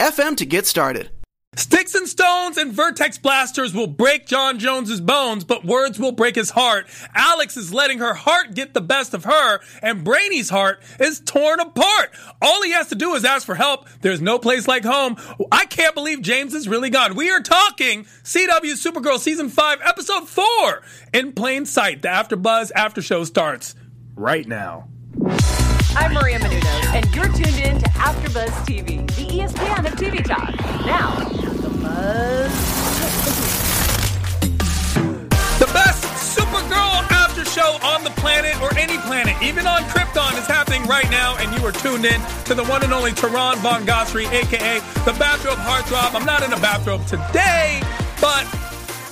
anchor.fm to get started. Sticks and stones and vertex blasters will break John Jones's bones, but words will break his heart. Alex is letting her heart get the best of her, and Brainy's heart is torn apart. All he has to do is ask for help. There's no place like home. I can't believe James is really gone. We are talking CW Supergirl Season 5, Episode 4 in plain sight. The After Buzz After Show starts right now. I'm Maria Menounos, and you're tuned in to AfterBuzz TV, the ESPN of TV talk. Now, the buzz. The best Supergirl after show on the planet or any planet, even on Krypton, is happening right now, and you are tuned in to the one and only Tehran Von Ghasri, aka the Bathrobe Heartthrob. I'm not in a bathrobe today, but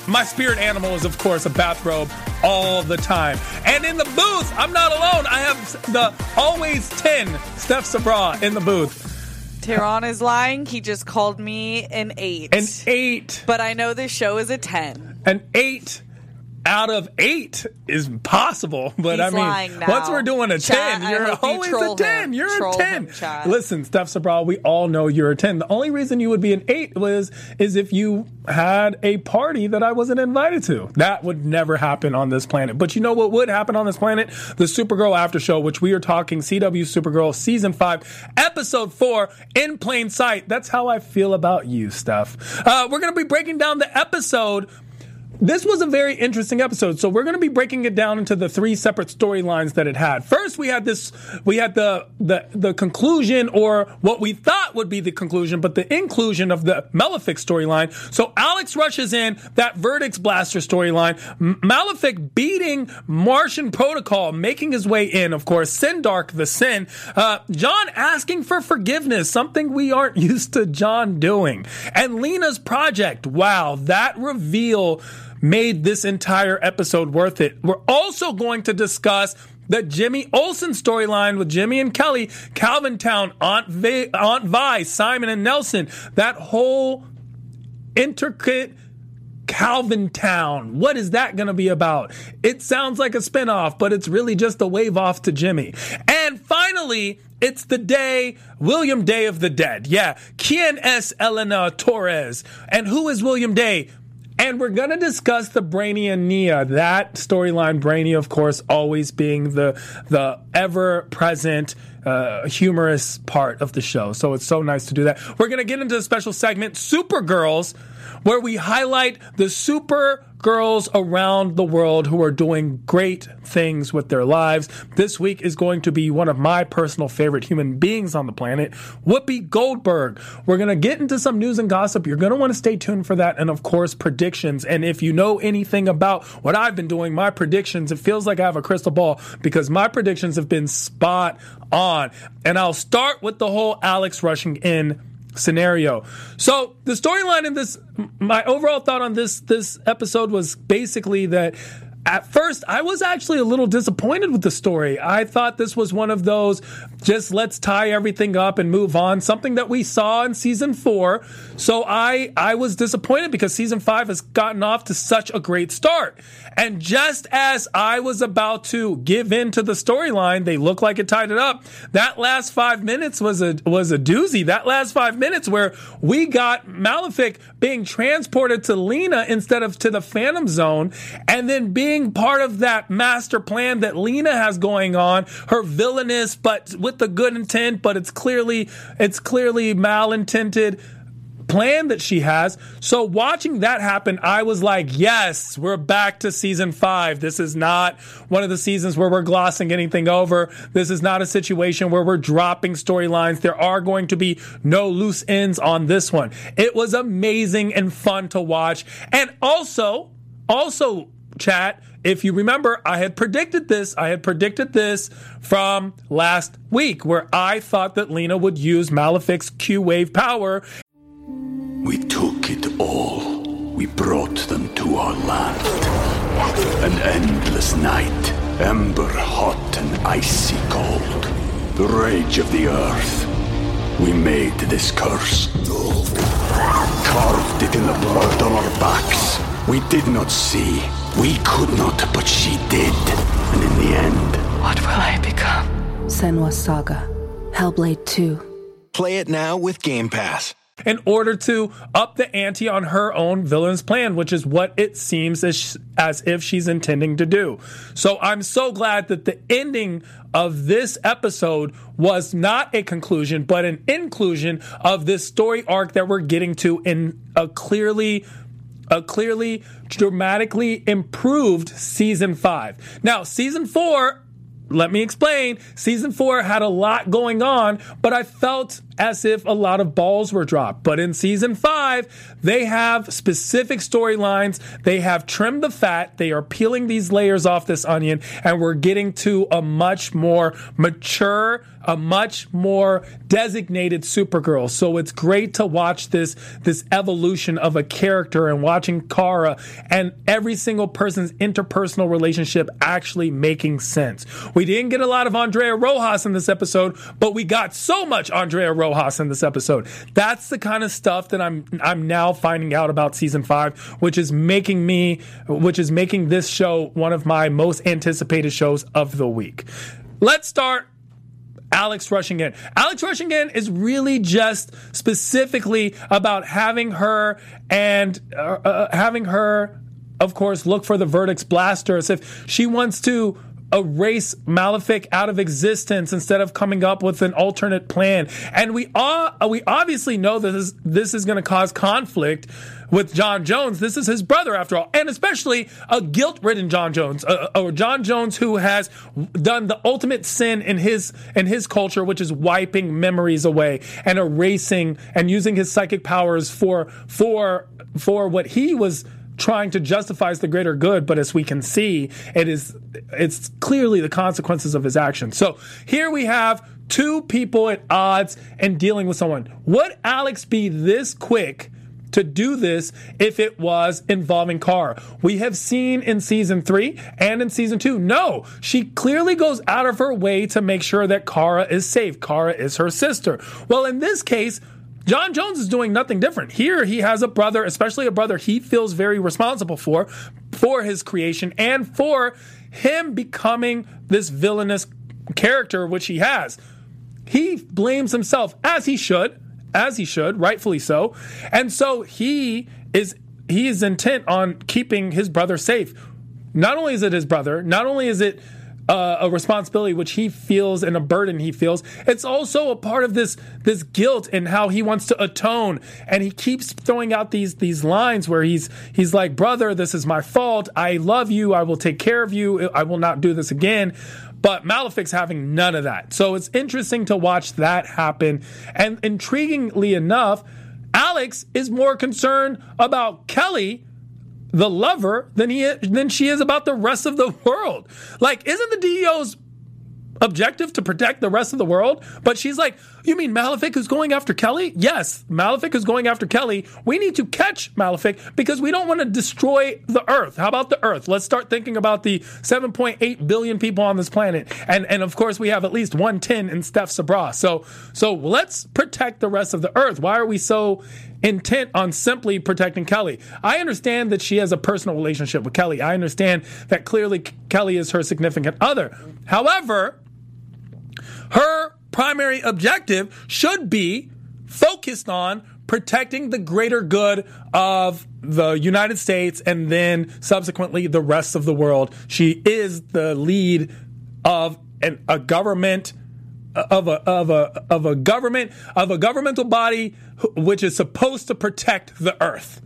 my spirit animal is, of course, a bathrobe all the time. And in the booth, I'm not alone. I have the always 10 Steph Sabra in the booth. Tehran is lying. He just called me an eight. An eight. But I know this show is a ten. An eight out of eight is possible, but He's I mean, once we're doing a ten, you're hope you always a ten. him. You're Troll a ten. him. Listen, Steph Sabral, we all know you're a ten. The only reason you would be an eight was is if you had a party that I wasn't invited to. That would never happen on this planet. But you know what would happen on this planet? The Supergirl After Show, which we are talking CW Supergirl season five, episode four, in plain sight. That's how I feel about you, Steph. Uh, we're gonna be breaking down the episode this was a very interesting episode. So we're going to be breaking it down into the three separate storylines that it had. First, we had this, we had the, the, the conclusion or what we thought would be the conclusion, but the inclusion of the Malefic storyline. So Alex rushes in that Verdict's Blaster storyline. Malefic beating Martian Protocol, making his way in, of course. Sindark the Sin. Uh, John asking for forgiveness, something we aren't used to John doing. And Lena's project. Wow, that reveal made this entire episode worth it. We're also going to discuss the Jimmy Olsen storyline with Jimmy and Kelly, Calvin Town, Aunt, Vi, Aunt Vi, Simon and Nelson. That whole intricate Calvin Town. What is that going to be about? It sounds like a spinoff, but it's really just a wave off to Jimmy. And finally, it's the day, William Day of the Dead. Yeah, Kian S. Elena Torres. And who is William Day? And we're going to discuss the Brainy and Nia, that storyline. Brainy, of course, always being the, the ever present, uh, humorous part of the show. So it's so nice to do that. We're going to get into a special segment, Supergirls, where we highlight the super girls around the world who are doing great things with their lives. This week is going to be one of my personal favorite human beings on the planet, Whoopi Goldberg. We're going to get into some news and gossip. You're going to want to stay tuned for that. And of course, predictions. And if you know anything about what I've been doing, my predictions, it feels like I have a crystal ball because my predictions have been spot on. And I'll start with the whole Alex rushing in scenario. So the storyline in this, my overall thought on this this episode was basically that at first, I was actually a little disappointed with the story. I thought this was one of those just let's tie everything up and move on, something that we saw in season four. So I, I was disappointed because season five has gotten off to such a great start. And just as I was about to give in to the storyline, they look like it tied it up. That last five minutes was a, was a doozy. That last five minutes where we got Malefic being transported to Lena instead of to the Phantom Zone and then being part of that master plan that Lena has going on, her villainous, but with the good intent, but it's clearly, it's clearly malintended plan that she has. So watching that happen, I was like, yes, we're back to season five. This is not one of the seasons where we're glossing anything over. This is not a situation where we're dropping storylines. There are going to be no loose ends on this one. It was amazing and fun to watch. And also, also, chat, if you remember, I had predicted this. I had predicted this from last week where I thought that Lena would use Malefic's Q wave power. We took it all. We brought them to our land. An endless night, ember hot and icy cold. The rage of the earth. We made this curse. Carved it in the blood on our backs. We did not see. We could not, but she did. And in the end, What will I become? Senua's Saga. Hellblade 2. Play it now with Game Pass. in order to up the ante on her own villain's plan, which is what it seems as, as if she's intending to do. So I'm so glad that the ending of this episode was not a conclusion, but an inclusion of this story arc that we're getting to in a clearly a clearly dramatically improved season 5. Now, season 4 let me explain. Season four had a lot going on, but I felt as if a lot of balls were dropped. But in season five, they have specific storylines. They have trimmed the fat. They are peeling these layers off this onion, and we're getting to a much more mature, a much more designated Supergirl. So it's great to watch this this evolution of a character and watching Kara and every single person's interpersonal relationship actually making sense. We didn't get a lot of Andrea Rojas in this episode, but we got so much Andrea Rojas in this episode. That's the kind of stuff that I'm I'm now finding out about season 5, which is making me which is making this show one of my most anticipated shows of the week. Let's start Alex rushing in. Alex rushing in is really just specifically about having her and uh, uh, having her, of course, look for the verdict's blaster as if she wants to erase Malefic out of existence instead of coming up with an alternate plan. And we all, we obviously know that this, this is going to cause conflict with John Jones. This is his brother after all, and especially a guilt-ridden John Jones, uh, or John Jones who has done the ultimate sin in his in his culture, which is wiping memories away and erasing and using his psychic powers for for for what he was trying to justify as the greater good, but as we can see, it is it's clearly the consequences of his actions. So here we have two people at odds and dealing with someone. Would Alex be this quick? To do this, if it was involving Kara, we have seen in season three and in season two, no, she clearly goes out of her way to make sure that Kara is safe. Kara is her sister. Well, in this case, John Jones is doing nothing different. Here he has a brother, especially a brother he feels very responsible for, for his creation and for him becoming this villainous character, which he has. He blames himself, as he should, as he should, rightfully so. And so he is he is intent on keeping his brother safe. Not only is it his brother, not only is it uh, a responsibility which he feels and a burden he feels. It's also a part of this this guilt and how he wants to atone. And he keeps throwing out these these lines where he's he's like, "Brother, this is my fault. I love you. I will take care of you. I will not do this again." But Malefic's having none of that. So it's interesting to watch that happen. And intriguingly enough, Alex is more concerned about Kelly the lover than he than she is about the rest of the world. Like, isn't the DEO's objective to protect the rest of the world. But she's like, You mean Malefic is going after Kelly? Yes, Malefic is going after Kelly. We need to catch Malefic because we don't want to destroy the Earth. How about the Earth? Let's start thinking about the 7.8 billion people on this planet. And and of course we have at least 110 in Steph Sabra. So so let's protect the rest of the Earth. Why are we so intent on simply protecting Kelly. I understand that she has a personal relationship with Kelly. I understand that clearly Kelly is her significant other. However, her primary objective should be focused on protecting the greater good of the United States and then subsequently the rest of the world. She is the lead of an, a government of a of a of a government of a governmental body which is supposed to protect the earth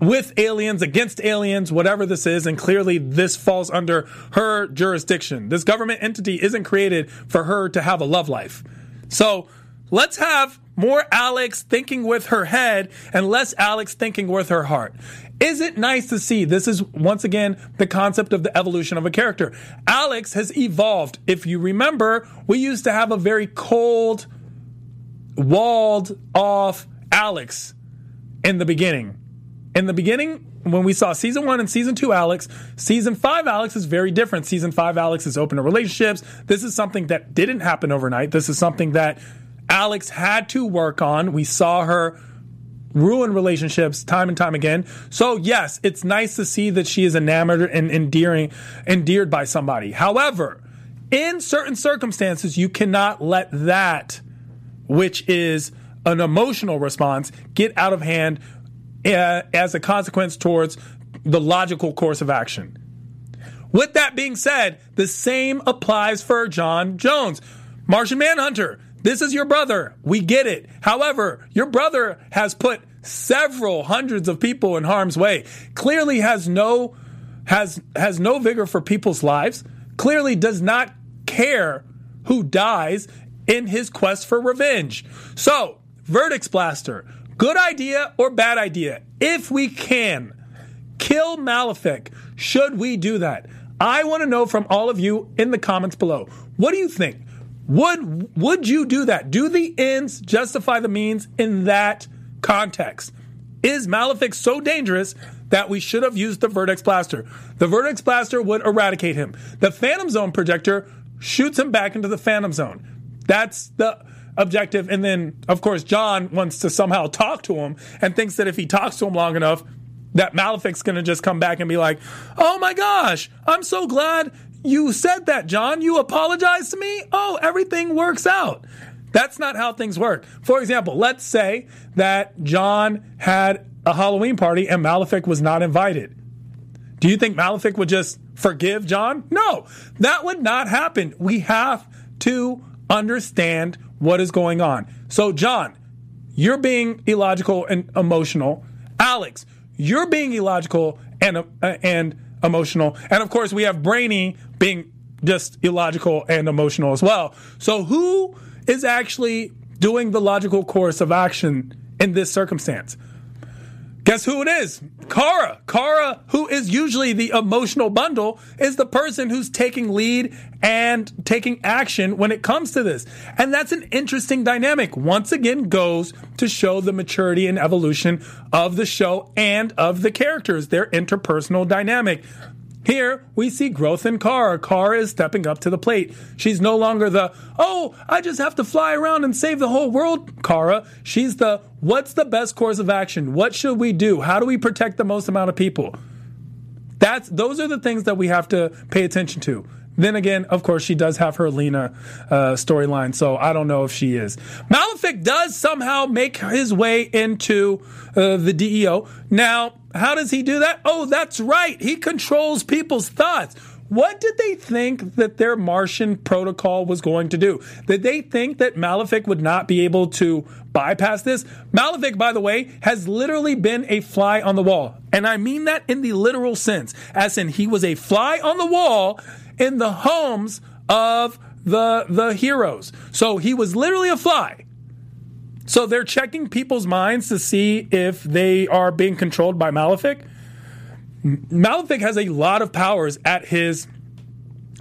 with aliens against aliens whatever this is and clearly this falls under her jurisdiction this government entity isn't created for her to have a love life so let's have more Alex thinking with her head and less Alex thinking with her heart is it nice to see? This is once again the concept of the evolution of a character. Alex has evolved. If you remember, we used to have a very cold, walled off Alex in the beginning. In the beginning, when we saw season one and season two Alex, season five Alex is very different. Season five Alex is open to relationships. This is something that didn't happen overnight. This is something that Alex had to work on. We saw her ruin relationships time and time again. So yes, it's nice to see that she is enamored and endearing, endeared by somebody. However, in certain circumstances, you cannot let that, which is an emotional response, get out of hand Uh, as a consequence towards the logical course of action. With that being said, the same applies for John Jones. Martian Manhunter, this is your brother. We get it. However, your brother has put several hundreds of people in harm's way. Clearly has no has has no vigor for people's lives. Clearly does not care who dies in his quest for revenge. So, Verdicts Blaster, good idea or bad idea? If we can kill Malefic, should we do that? I want to know from all of you in the comments below. What do you think? Would would you do that? Do the ends justify the means in that context? Is Malefic so dangerous that we should have used the Vertex Blaster? The Vertex Blaster would eradicate him. The Phantom Zone projector shoots him back into the Phantom Zone. That's the objective. And then, of course, John wants to somehow talk to him and thinks that if he talks to him long enough, that Malefic's going to just come back and be like, oh my gosh, I'm so glad you said that, John. You apologized to me? Oh, everything works out. That's not how things work. For example, let's say that John had a Halloween party and Malefic was not invited. Do you think Malefic would just forgive John? No, that would not happen. We have to understand what is going on. So, John, you're being illogical and emotional. Alex, you're being illogical and uh, and emotional. And of course, we have Brainy being just illogical and emotional as well. So, who is actually doing the logical course of action in this circumstance? Guess who it is? Kara. Kara, who is usually the emotional bundle, is the person who's taking lead and taking action when it comes to this. And that's an interesting dynamic. Once again, goes to show the maturity and evolution of the show and of the characters, their interpersonal dynamic. Here, we see growth in Kara. Kara is stepping up to the plate. She's no longer the, oh, I just have to fly around and save the whole world, Kara. She's the, what's the best course of action? What should we do? How do we protect the most amount of people? That's, those are the things that we have to pay attention to. Then again, of course, she does have her Lena uh, storyline, so I don't know if she is. Malefic does somehow make his way into uh, the DEO. Now, how does he do that? Oh, that's right. He controls people's thoughts. What did they think that their Martian protocol was going to do? Did they think that Malefic would not be able to bypass this? Malefic, by the way, has literally been a fly on the wall. And I mean that in the literal sense, as in he was a fly on the wall in the homes of the, the heroes. So he was literally a fly. So they're checking people's minds to see if they are being controlled by Malefic. Malefic has a lot of powers at his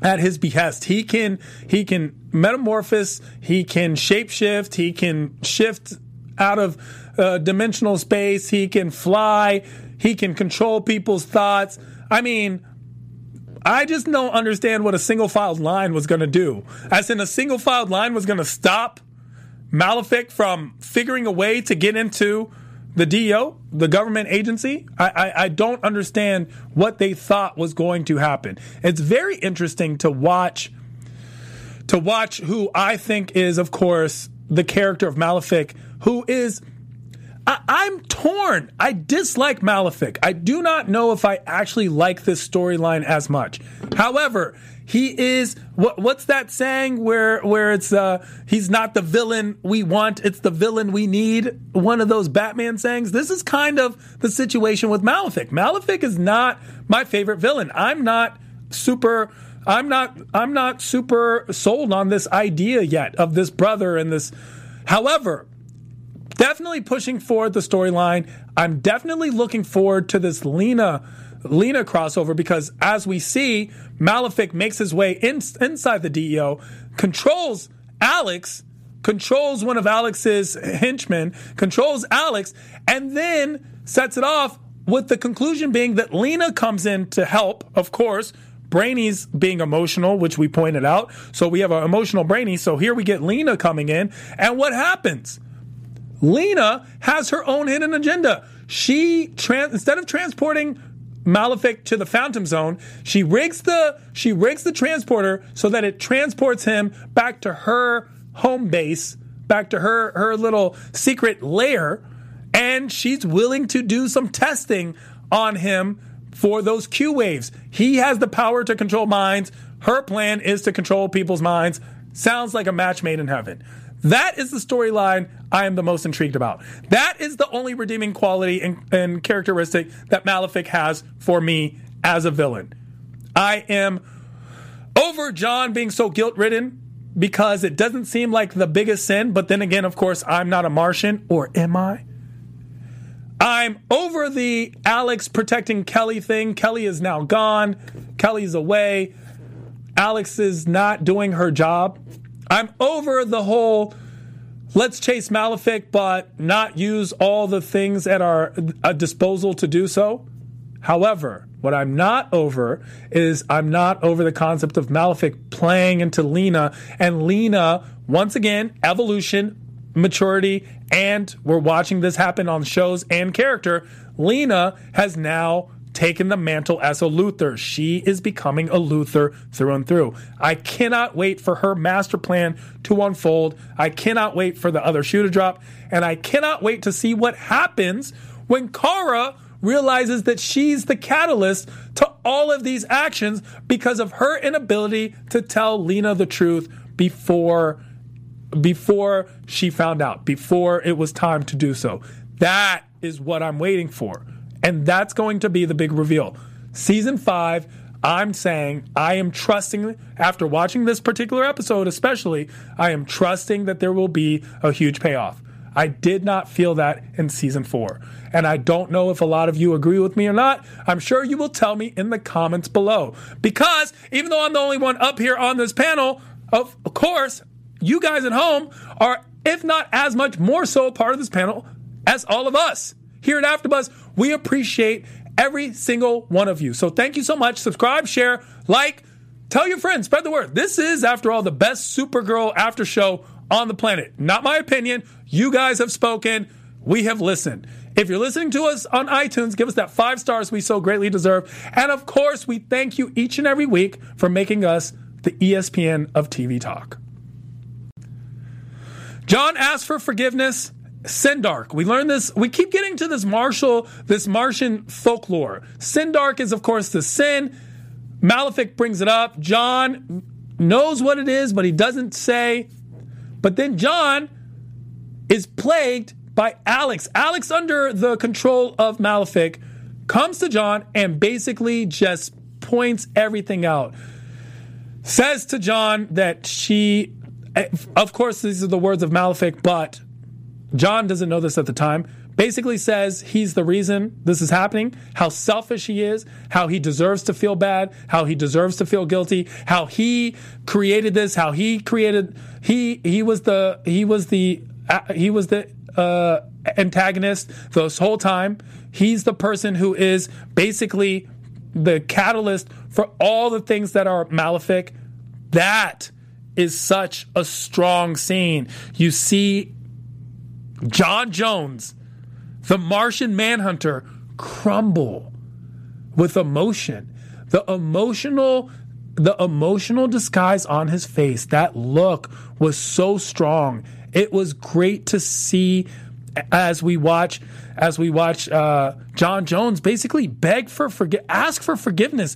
at his behest. He can he can metamorphose, he can shapeshift, he can shift out of uh, dimensional space, he can fly, he can control people's thoughts. I mean, I just don't understand what a single filed line was going to do. As in, a single filed line was going to stop Malefic from figuring a way to get into the DO, the government agency. I, I, I, don't understand what they thought was going to happen. It's very interesting to watch to watch who I think is, of course, the character of Malefic, who is I, am torn. I dislike Malefic. I do not know if I actually like this storyline as much. However, he is what, what's that saying where where it's uh he's not the villain we want, it's the villain we need. One of those Batman sayings. This is kind of the situation with Malefic. Malefic is not my favorite villain. I'm not super I'm not I'm not super sold on this idea yet of this brother and this However, definitely pushing forward the storyline. I'm definitely looking forward to this Lena Lena crossover because as we see, Malefic makes his way in, inside the DEO, controls Alex, controls one of Alex's henchmen, controls Alex, and then sets it off with the conclusion being that Lena comes in to help, of course. Brainy's being emotional, which we pointed out. So we have an emotional Brainy. So here we get Lena coming in. And what happens? Lena has her own hidden agenda. She trans- instead of transporting Malefic to the Phantom Zone, she rigs the she rigs the transporter so that it transports him back to her home base, back to her her little secret lair, and she's willing to do some testing on him for those Q waves. He has the power to control minds. Her plan is to control people's minds. Sounds like a match made in heaven. That is the storyline I am the most intrigued about. That is the only redeeming quality and, and characteristic that Malefic has for me as a villain. I am over John being so guilt ridden because it doesn't seem like the biggest sin, but then again, of course, I'm not a Martian, or am I? I'm over the Alex protecting Kelly thing. Kelly is now gone. Kelly's away. Alex is not doing her job. I'm over the whole let's chase Malefic, but not use all the things at our uh, disposal to do so. However, what I'm not over is I'm not over the concept of Malefic playing into Lena and Lena, once again, evolution, maturity, and we're watching this happen on shows and character. Lena has now taken the mantle as a Luthor. She is becoming a Luthor through and through. I cannot wait for her master plan to unfold. I cannot wait for the other shoe to drop. And I cannot wait to see what happens when Kara realizes that she's the catalyst to all of these actions because of her inability to tell Lena the truth before before she found out, before it was time to do so. That is what I'm waiting for. And that's going to be the big reveal. Season five, I'm saying I am trusting, after watching this particular episode especially, I am trusting that there will be a huge payoff. I did not feel that in season four. And I don't know if a lot of you agree with me or not. I'm sure you will tell me in the comments below. Because even though I'm the only one up here on this panel, of course, you guys at home are, if not as much more so, a part of this panel as all of us here at AfterBuzz. We appreciate every single one of you. So thank you so much. Subscribe, share, like, tell your friends, spread the word. This is, after all, the best Supergirl after show on the planet. Not my opinion. You guys have spoken. We have listened. If you're listening to us on iTunes, give us that five stars we so greatly deserve. And of course, we thank you each and every week for making us the ESPN of TV talk. John asked for forgiveness. Sindark. We learn this. We keep getting to this Martial, this Martian folklore. Sindark is, of course, the sin. Malefic brings it up. John knows what it is, but he doesn't say. But then John is plagued by Alex. Alex, under the control of Malefic, comes to John and basically just points everything out. Says to John that she, of course, these are the words of Malefic, but John doesn't know this at the time, basically says he's the reason this is happening, how selfish he is, how he deserves to feel bad, how he deserves to feel guilty, how he created this, how he created he he was the he was the uh, he was the uh, antagonist this whole time. He's the person who is basically the catalyst for all the things that are malefic. That is such a strong scene. You see John Jones, the Martian Manhunter, crumble with emotion. The emotional the emotional disguise on his face, that look was so strong. It was great to see as we watch as we watch uh, John Jones basically beg for forgi- ask for forgiveness.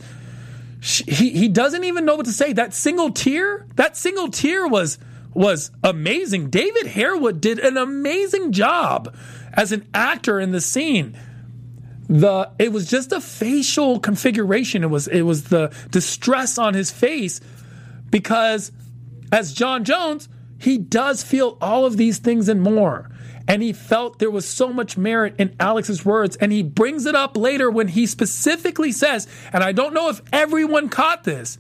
He he doesn't even know what to say. That single tear, that single tear was was amazing. David Harewood did an amazing job as an actor in the scene. The it was just a facial configuration. It was it was the distress on his face because as John Jones, he does feel all of these things and more. And he felt there was so much merit in Alex's words. And he brings it up later when he specifically says, and I don't know if everyone caught this,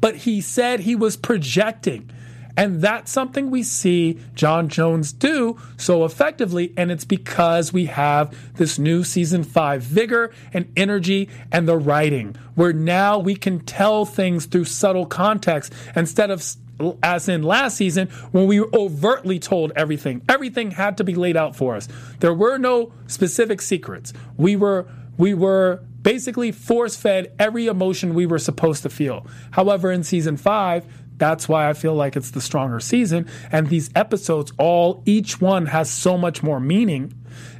but he said he was projecting. And that's something we see John Jones do so effectively. And it's because we have this new season five vigor and energy and the writing, where now we can tell things through subtle context instead of as in last season when we overtly told everything. Everything had to be laid out for us. There were no specific secrets. We were we were basically force fed every emotion we were supposed to feel. However, in season 5, that's why I feel like it's the stronger season. And these episodes, all, each one has so much more meaning,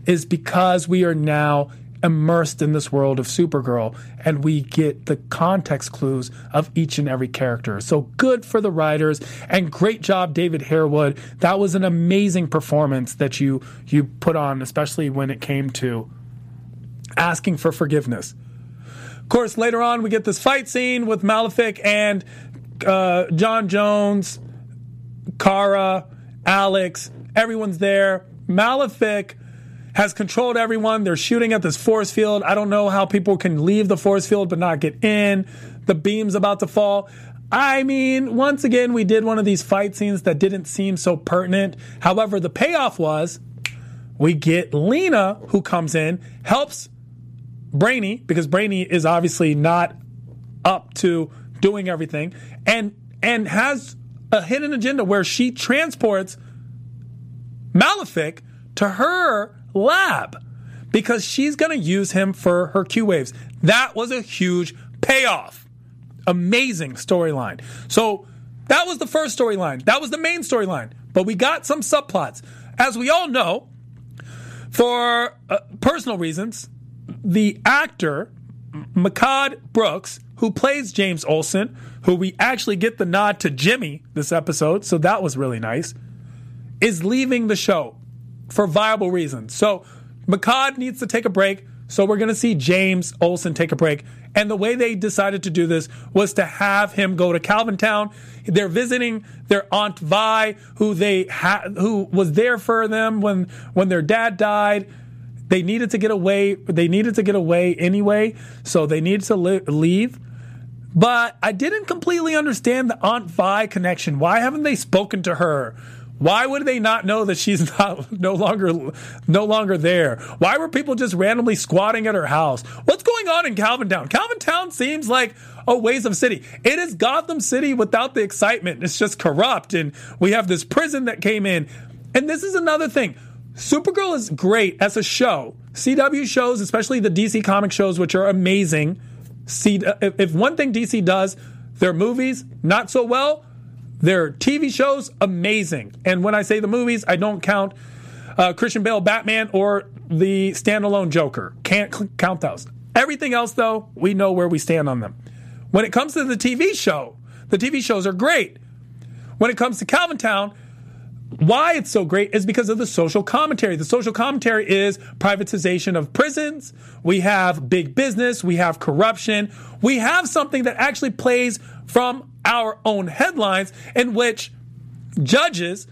is because we are now immersed in this world of Supergirl and we get the context clues of each and every character. So good for the writers and great job David Harewood. That was an amazing performance that you you put on especially when it came to asking for forgiveness. Of course, later on we get this fight scene with Malefic and uh, John Jones, Kara, Alex, everyone's there. Malefic has controlled everyone. They're shooting at this force field. I don't know how people can leave the force field but not get in. The beam's about to fall. I mean, once again, we did one of these fight scenes that didn't seem so pertinent. However, the payoff was we get Lena, who comes in, helps Brainy, because Brainy is obviously not up to doing everything, and and has a hidden agenda where she transports Malefic to her lab because she's going to use him for her Q waves. That was a huge payoff. Amazing storyline. So that was the first storyline. That was the main storyline. But we got some subplots. As we all know, for uh, personal reasons, the actor Mehcad Brooks, who plays James Olsen, who we actually get the nod to Jimmy this episode, so that was really nice, is leaving the show for viable reasons. So Mehcad needs to take a break. So we're going to see James Olsen take a break. And the way they decided to do this was to have him go to Calvin Town. They're visiting their aunt Vi, who they ha- who was there for them when when their dad died. They needed to get away. They needed to get away anyway, so they needed to li- leave. But I didn't completely understand the Aunt Vi connection. Why haven't they spoken to her? Why would they not know that she's not no longer no longer there? Why were people just randomly squatting at her house? What's going on in Calvin Town? Calvin Town seems like a ways of city. It is Gotham City without the excitement. It's just corrupt and we have this prison that came in. And this is another thing. Supergirl is great as a show. CW shows, especially the DC comic shows which are amazing. See if one thing DC does, their movies not so well, their TV shows, amazing. And when I say the movies, I don't count uh, Christian Bale Batman or the standalone Joker. Can't count those. Everything else, though, we know where we stand on them. When it comes to the TV show, the TV shows are great. When it comes to Calvin Town, why it's so great is because of the social commentary. The social commentary is privatization of prisons. We have big business. We have corruption. We have something that actually plays from our own headlines in which judges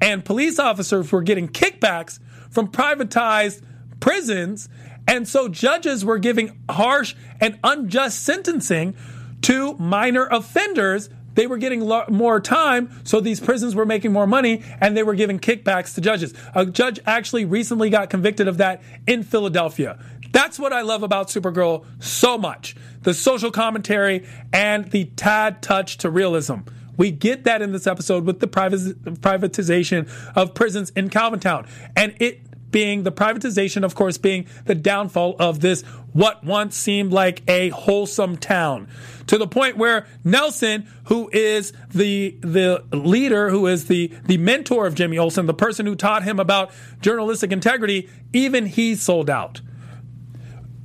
and police officers were getting kickbacks from privatized prisons. And so judges were giving harsh and unjust sentencing to minor offenders. They were getting lo- more time, so these prisons were making more money, and they were giving kickbacks to judges. A judge actually recently got convicted of that in Philadelphia. That's what I love about Supergirl so much the social commentary and the tad touch to realism. We get that in this episode with the privatization of prisons in Calvintown. And it being the privatization, of course, being the downfall of this, what once seemed like a wholesome town. To the point where Nelson, who is the the leader, who is the the mentor of Jimmy Olsen, the person who taught him about journalistic integrity, even he sold out.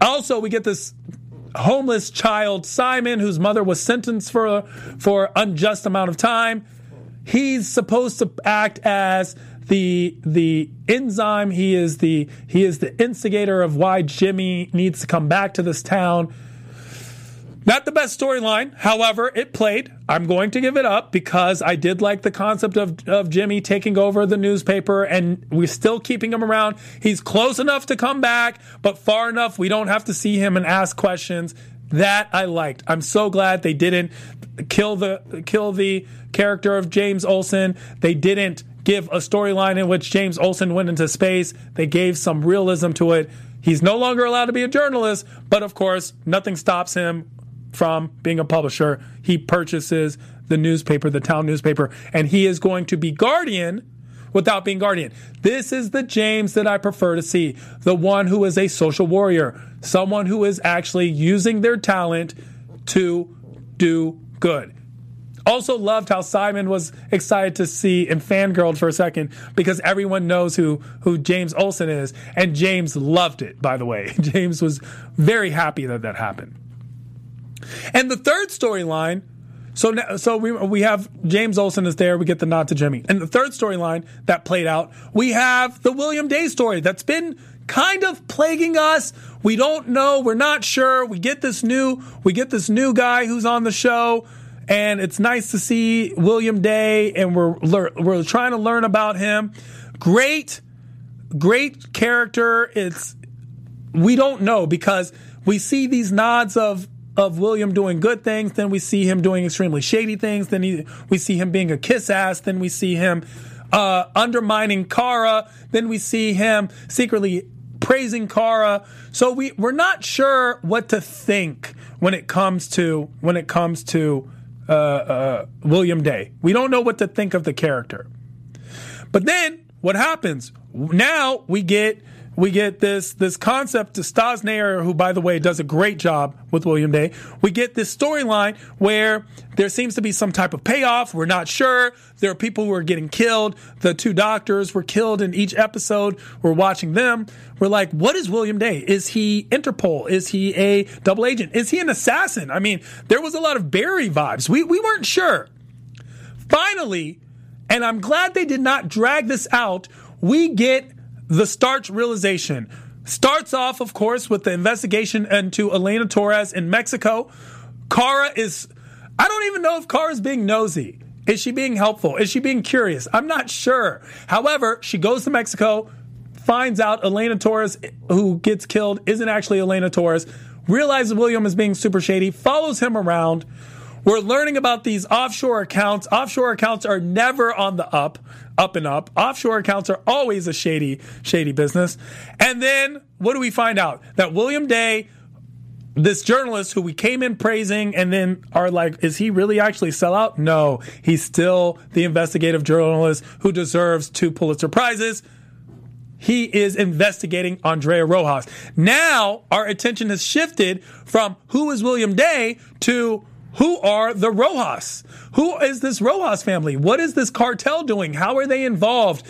Also, we get this homeless child, Simon, whose mother was sentenced for for unjust amount of time. He's supposed to act as the the enzyme. He is the he is the instigator of why Jimmy needs to come back to this town. Not the best storyline. However, it played. I'm going to give it up because I did like the concept of, of Jimmy taking over the newspaper and we're still keeping him around. He's close enough to come back, but far enough we don't have to see him and ask questions. That I liked. I'm so glad they didn't kill the kill the character of James Olsen. They didn't give a storyline in which James Olsen went into space. They gave some realism to it. He's no longer allowed to be a journalist, but of course, nothing stops him from being a publisher. He purchases the newspaper, the town newspaper, and he is going to be guardian without being guardian. This is the James that I prefer to see. The one who is a social warrior, someone who is actually using their talent to do good. Also loved how Simon was excited to see and fangirled for a second because everyone knows who who James Olsen is, and James loved it. By the way, James was very happy that that happened. And the third storyline, so now, so we we have James Olsen is there. We get the nod to Jimmy. And the third storyline that played out, we have the William Day story that's been kind of plaguing us. We don't know. We're not sure. We get this new we get this new guy who's on the show. And it's nice to see William Day, and we're we're trying to learn about him. Great, great character. It's we don't know because we see these nods of of William doing good things, then we see him doing extremely shady things, then he, we see him being a kiss ass, then we see him uh, undermining Kara, then we see him secretly praising Kara. So we we're not sure what to think when it comes to when it comes to uh, uh, William Day. We don't know what to think of the character. But then what happens? Now we get we get this this concept to Staz Nair, who by the way does a great job with William Day. We get this storyline where there seems to be some type of payoff. We're not sure. There are people who are getting killed. The two doctors were killed in each episode. We're watching them. We're like, what is William Day? Is he Interpol? Is he a double agent? Is he an assassin? I mean, there was a lot of Barry vibes. We we weren't sure. Finally, and I'm glad they did not drag this out. We get the Starch realization starts off, of course, with the investigation into Elena Torres in Mexico. Kara is, I don't even know if Kara is being nosy. Is she being helpful? Is she being curious? I'm not sure. However, she goes to Mexico, finds out Elena Torres, who gets killed, isn't actually Elena Torres, realizes William is being super shady, follows him around. We're learning about these offshore accounts. Offshore accounts are never on the up up and up. Offshore accounts are always a shady, shady business. And then what do we find out? That William Day, this journalist who we came in praising and then are like, is he really actually sell out? No, he's still the investigative journalist who deserves two Pulitzer Prizes. He is investigating Andrea Rojas. Now our attention has shifted from who is William Day to who are the Rojas? Who is this Rojas family? What is this cartel doing? How are they involved?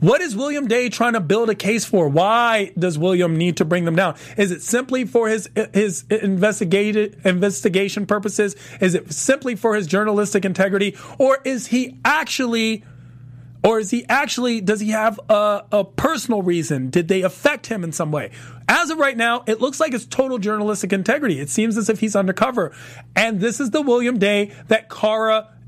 What is William Day trying to build a case for? Why does William need to bring them down? Is it simply for his his investigated investigation purposes? Is it simply for his journalistic integrity, or is he actually or is he actually, does he have a, a, personal reason? Did they affect him in some way? As of right now, it looks like it's total journalistic integrity. It seems as if he's undercover. And this is the William Day that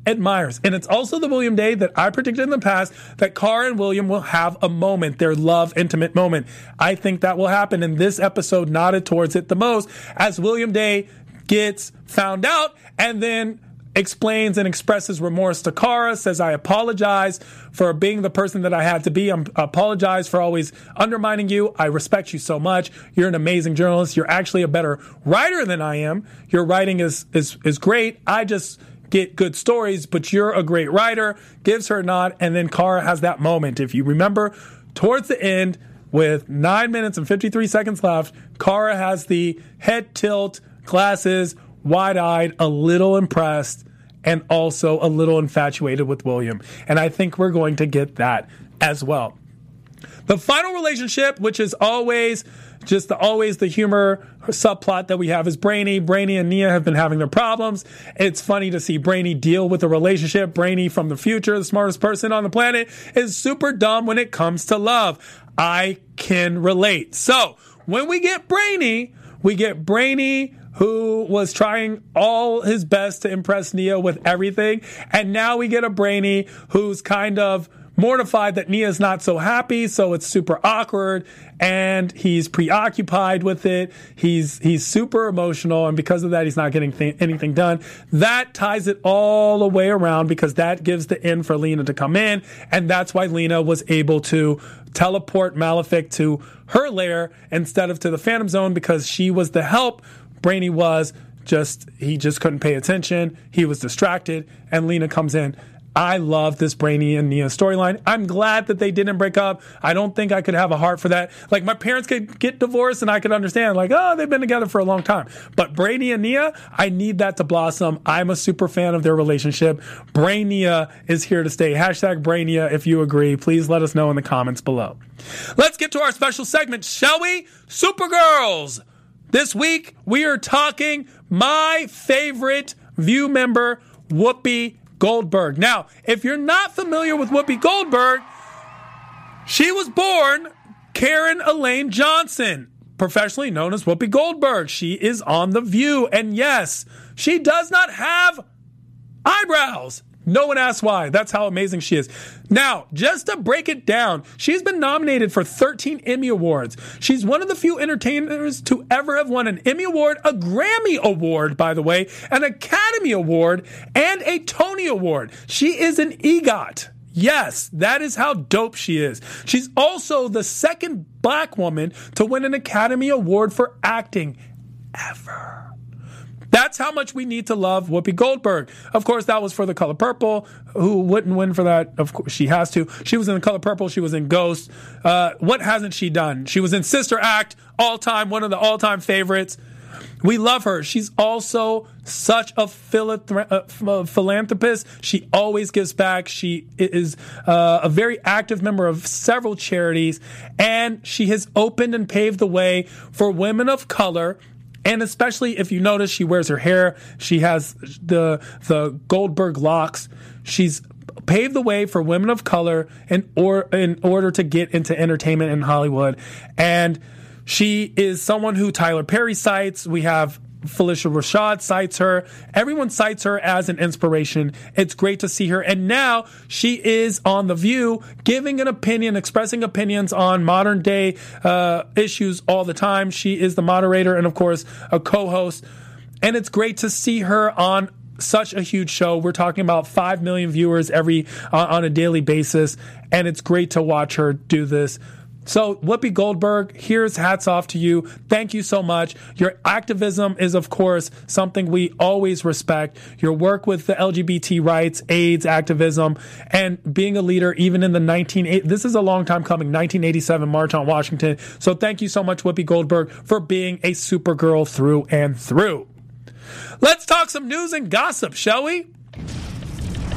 Kara admires. And it's also the William Day that I predicted in the past that Kara and William will have a moment, their love intimate moment. I think that will happen. And this episode nodded towards it the most as William Day gets found out and then explains and expresses remorse to Kara, says, I apologize for being the person that I had to be. I apologize for always undermining you. I respect you so much. You're an amazing journalist. You're actually a better writer than I am. Your writing is, is, is great. I just get good stories, but you're a great writer. Gives her a nod. And then Kara has that moment. If you remember, towards the end, with nine minutes and 53 seconds left, Kara has the head tilt, glasses, wide eyed, a little impressed, and also a little infatuated with William. And I think we're going to get that as well. The final relationship, which is always just the, always the humor subplot that we have is Brainy. Brainy and Nia have been having their problems. It's funny to see Brainy deal with a relationship. Brainy from the future, the smartest person on the planet, is super dumb when it comes to love. I can relate. So when we get Brainy, we get Brainy who was trying all his best to impress Nia with everything. And now we get a Brainy who's kind of mortified that Nia's not so happy, so it's super awkward and he's preoccupied with it. He's he's super emotional and because of that he's not getting th- anything done. That ties it all the way around because that gives the in for Lena to come in and that's why Lena was able to teleport Malefic to her lair instead of to the Phantom Zone because she was the help Brainy was just he just couldn't pay attention. He was distracted, and Lena comes in. I love this Brainy and Nia storyline. I'm glad that they didn't break up. I don't think I could have a heart for that. Like my parents could get divorced and I could understand, like, oh, they've been together for a long time. But Brainy and Nia, I need that to blossom. I'm a super fan of their relationship. Brainia is here to stay. Hashtag Brainia if you agree. Please let us know in the comments below. Let's get to our special segment, shall we? Supergirls! This week, we are talking my favorite View member, Whoopi Goldberg. Now, if you're not familiar with Whoopi Goldberg, she was born Karen Elaine Johnson, professionally known as Whoopi Goldberg. She is on The View, and yes, she does not have eyebrows. No one asks why. That's how amazing she is. Now, just to break it down, she's been nominated for 13 Emmy Awards. She's one of the few entertainers to ever have won an Emmy Award, a Grammy Award, by the way, an Academy Award, and a Tony Award. She is an EGOT. Yes, that is how dope she is. She's also the second black woman to win an Academy Award for acting ever. That's how much we need to love Whoopi Goldberg. Of course, that was for the color purple. Who wouldn't win for that? Of course, she has to. She was in the color purple. She was in Ghost. Uh, what hasn't she done? She was in Sister Act, all time, one of the all time favorites. We love her. She's also such a uh, philanthropist. She always gives back. She is uh, a very active member of several charities, and she has opened and paved the way for women of color and especially if you notice, she wears her hair. She has the the Goldberg locks. She's paved the way for women of color in or in order to get into entertainment in Hollywood. And she is someone who Tyler Perry cites. We have Phylicia Rashad cites her. Everyone cites her as an inspiration. It's great to see her. And now she is on The View, giving an opinion, expressing opinions on modern day uh, issues all the time. She is the moderator and, of course, a co host. And it's great to see her on such a huge show. We're talking about 5 million viewers every uh, on a daily basis. And it's great to watch her do this so, Whoopi Goldberg, here's hats off to you. Thank you so much. Your activism is, of course, something we always respect. Your work with the LGBT rights, AIDS activism, and being a leader even in the 1980s. this is a long time coming, 1987 March on Washington. So, thank you so much, Whoopi Goldberg, for being a supergirl through and through. Let's talk some news and gossip, shall we?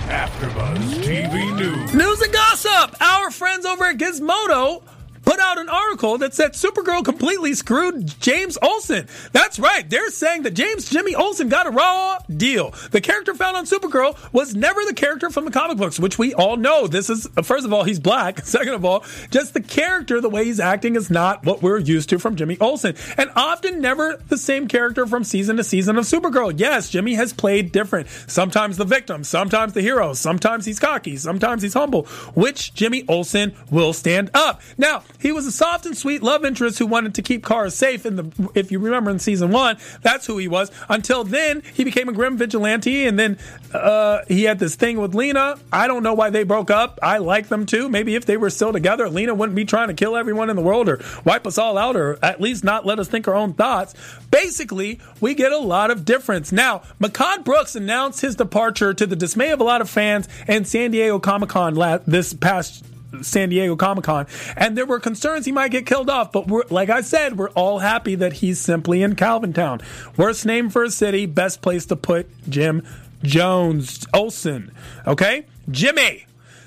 AfterBuzz TV News. News and gossip. Our friends over at Gizmodo put out an article that said Supergirl completely screwed James Olsen. That's right. They're saying that James Jimmy Olsen got a raw deal. The character found on Supergirl was never the character from the comic books, which we all know. This is, uh, first of all, he's black. Second of all, just the character, the way he's acting is not what we're used to from Jimmy Olsen. And often never the same character from season to season of Supergirl. Yes, Jimmy has played different. Sometimes the victim, sometimes the hero, sometimes he's cocky, sometimes he's humble. Which Jimmy Olsen will stand up. Now, he was a soft and sweet love interest who wanted to keep Kara safe in the if you remember in season one, that's who he was. Until then, he became a grim vigilante and then uh, he had this thing with Lena. I don't know why they broke up. I like them too. Maybe if they were still together, Lena wouldn't be trying to kill everyone in the world or wipe us all out or at least not let us think our own thoughts. Basically, we get a lot of difference. Now, Mehcad Brooks announced his departure to the dismay of a lot of fans and San Diego Comic Con this past San Diego Comic Con, and there were concerns he might get killed off. But like I said, we're all happy that he's simply in Calvintown. Worst name for a city, best place to put Jim Jones Olson. Okay, Jimmy.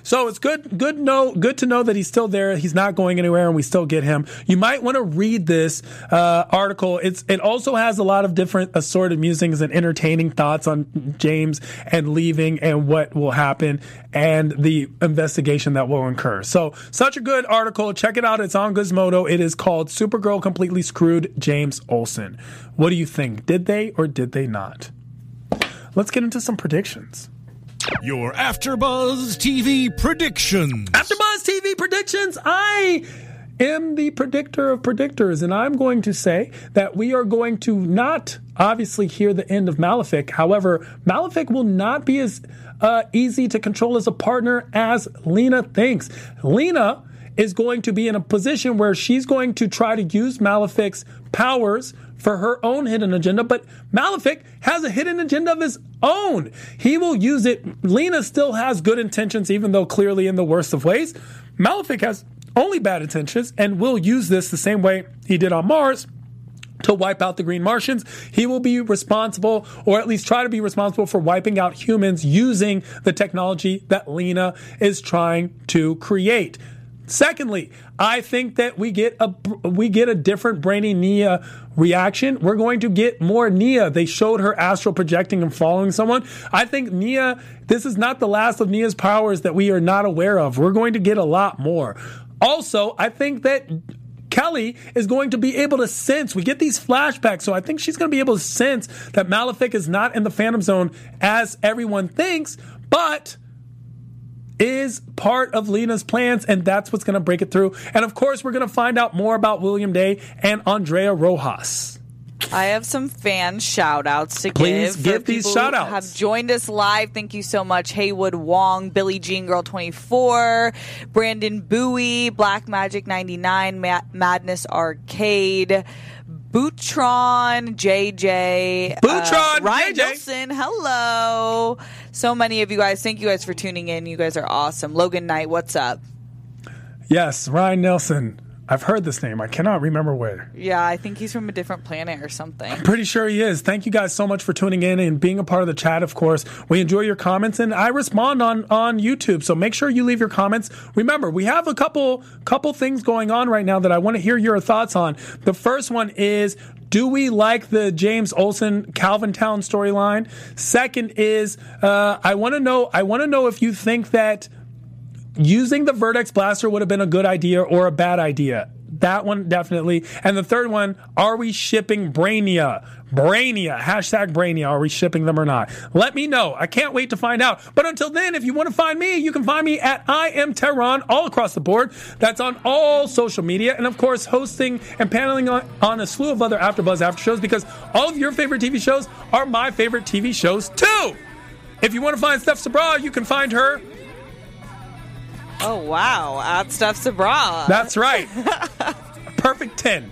So it's good, good know, good to know that he's still there. He's not going anywhere, and we still get him. You might want to read this uh, article. It's it also has a lot of different assorted musings and entertaining thoughts on James and leaving and what will happen and the investigation that will incur. So such a good article. Check it out. It's on Gizmodo. It is called "Supergirl Completely Screwed James Olsen." What do you think? Did they or did they not? Let's get into some predictions. Your AfterBuzz TV predictions. AfterBuzz TV predictions. I am the predictor of predictors, and I'm going to say that we are going to not obviously hear the end of Malefic. However, Malefic will not be as uh, easy to control as a partner as Lena thinks. Lena is going to be in a position where she's going to try to use Malefic's powers for her own hidden agenda, but Malefic has a hidden agenda of his own. He will use it. Lena still has good intentions, even though clearly in the worst of ways. Malefic has only bad intentions and will use this the same way he did on Mars to wipe out the green Martians. He will be responsible, or at least try to be responsible for wiping out humans using the technology that Lena is trying to create. Secondly, I think that we get a we get a different Brainy Nia reaction. We're going to get more Nia. They showed her astral projecting and following someone. I think Nia. This is not the last of Nia's powers that we are not aware of. We're going to get a lot more. Also, I think that Kelly is going to be able to sense. We get these flashbacks, so I think she's going to be able to sense that Malefic is not in the Phantom Zone as everyone thinks, but is part of Lena's plans, and that's what's going to break it through. And of course, we're going to find out more about William Dey and Andrea Rojas. I have some fan shout outs to Please give. give these shout outs. Have joined us live. Thank you so much. Haywood Wong, Billie Jean Girl 24, Brandon Bowie, Black Magic 99, Madness Arcade. Bootron, JJ, Bootron, uh, Ryan JJ. Wilson, hello. So many of you guys. Thank you guys for tuning in. You guys are awesome. Logan Knight, what's up? Yes, Ryan Nelson. I've heard this name. I cannot remember where. Yeah, I think he's from a different planet or something. I'm pretty sure he is. Thank you guys so much for tuning in and being a part of the chat, of course. We enjoy your comments and I respond on, on YouTube. So make sure you leave your comments. Remember, we have a couple, couple things going on right now that I want to hear your thoughts on. The first one is do we like the James Olsen Calvin Town storyline? Second is uh, I want to know I want to know if you think that using the Vertex blaster would have been a good idea or a bad idea. That one definitely. And the third one, are we shipping Brainia? Brainia, hashtag Brainia. Are we shipping them or not? Let me know. I can't wait to find out. But until then, if you want to find me, you can find me at I am Tehran all across the board. That's on all social media. And of course, hosting and paneling on, on a slew of other AfterBuzz after shows because all of your favorite TV shows are my favorite TV shows too. If you want to find Steph Sabra, you can find her Oh wow, at Steph bra. That's right. Perfect 10.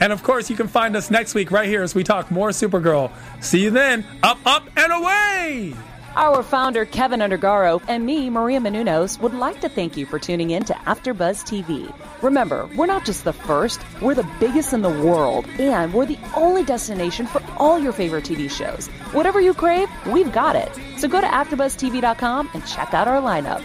And of course, you can find us next week right here as we talk more Supergirl. See you then. Up, up, and away! Our founder, Kevin Undergaro, and me, Maria Menounos, would like to thank you for tuning in to AfterBuzz TV. Remember, we're not just the first, we're the biggest in the world, and we're the only destination for all your favorite TV shows. Whatever you crave, we've got it. So go to AfterBuzzTV.com and check out our lineup.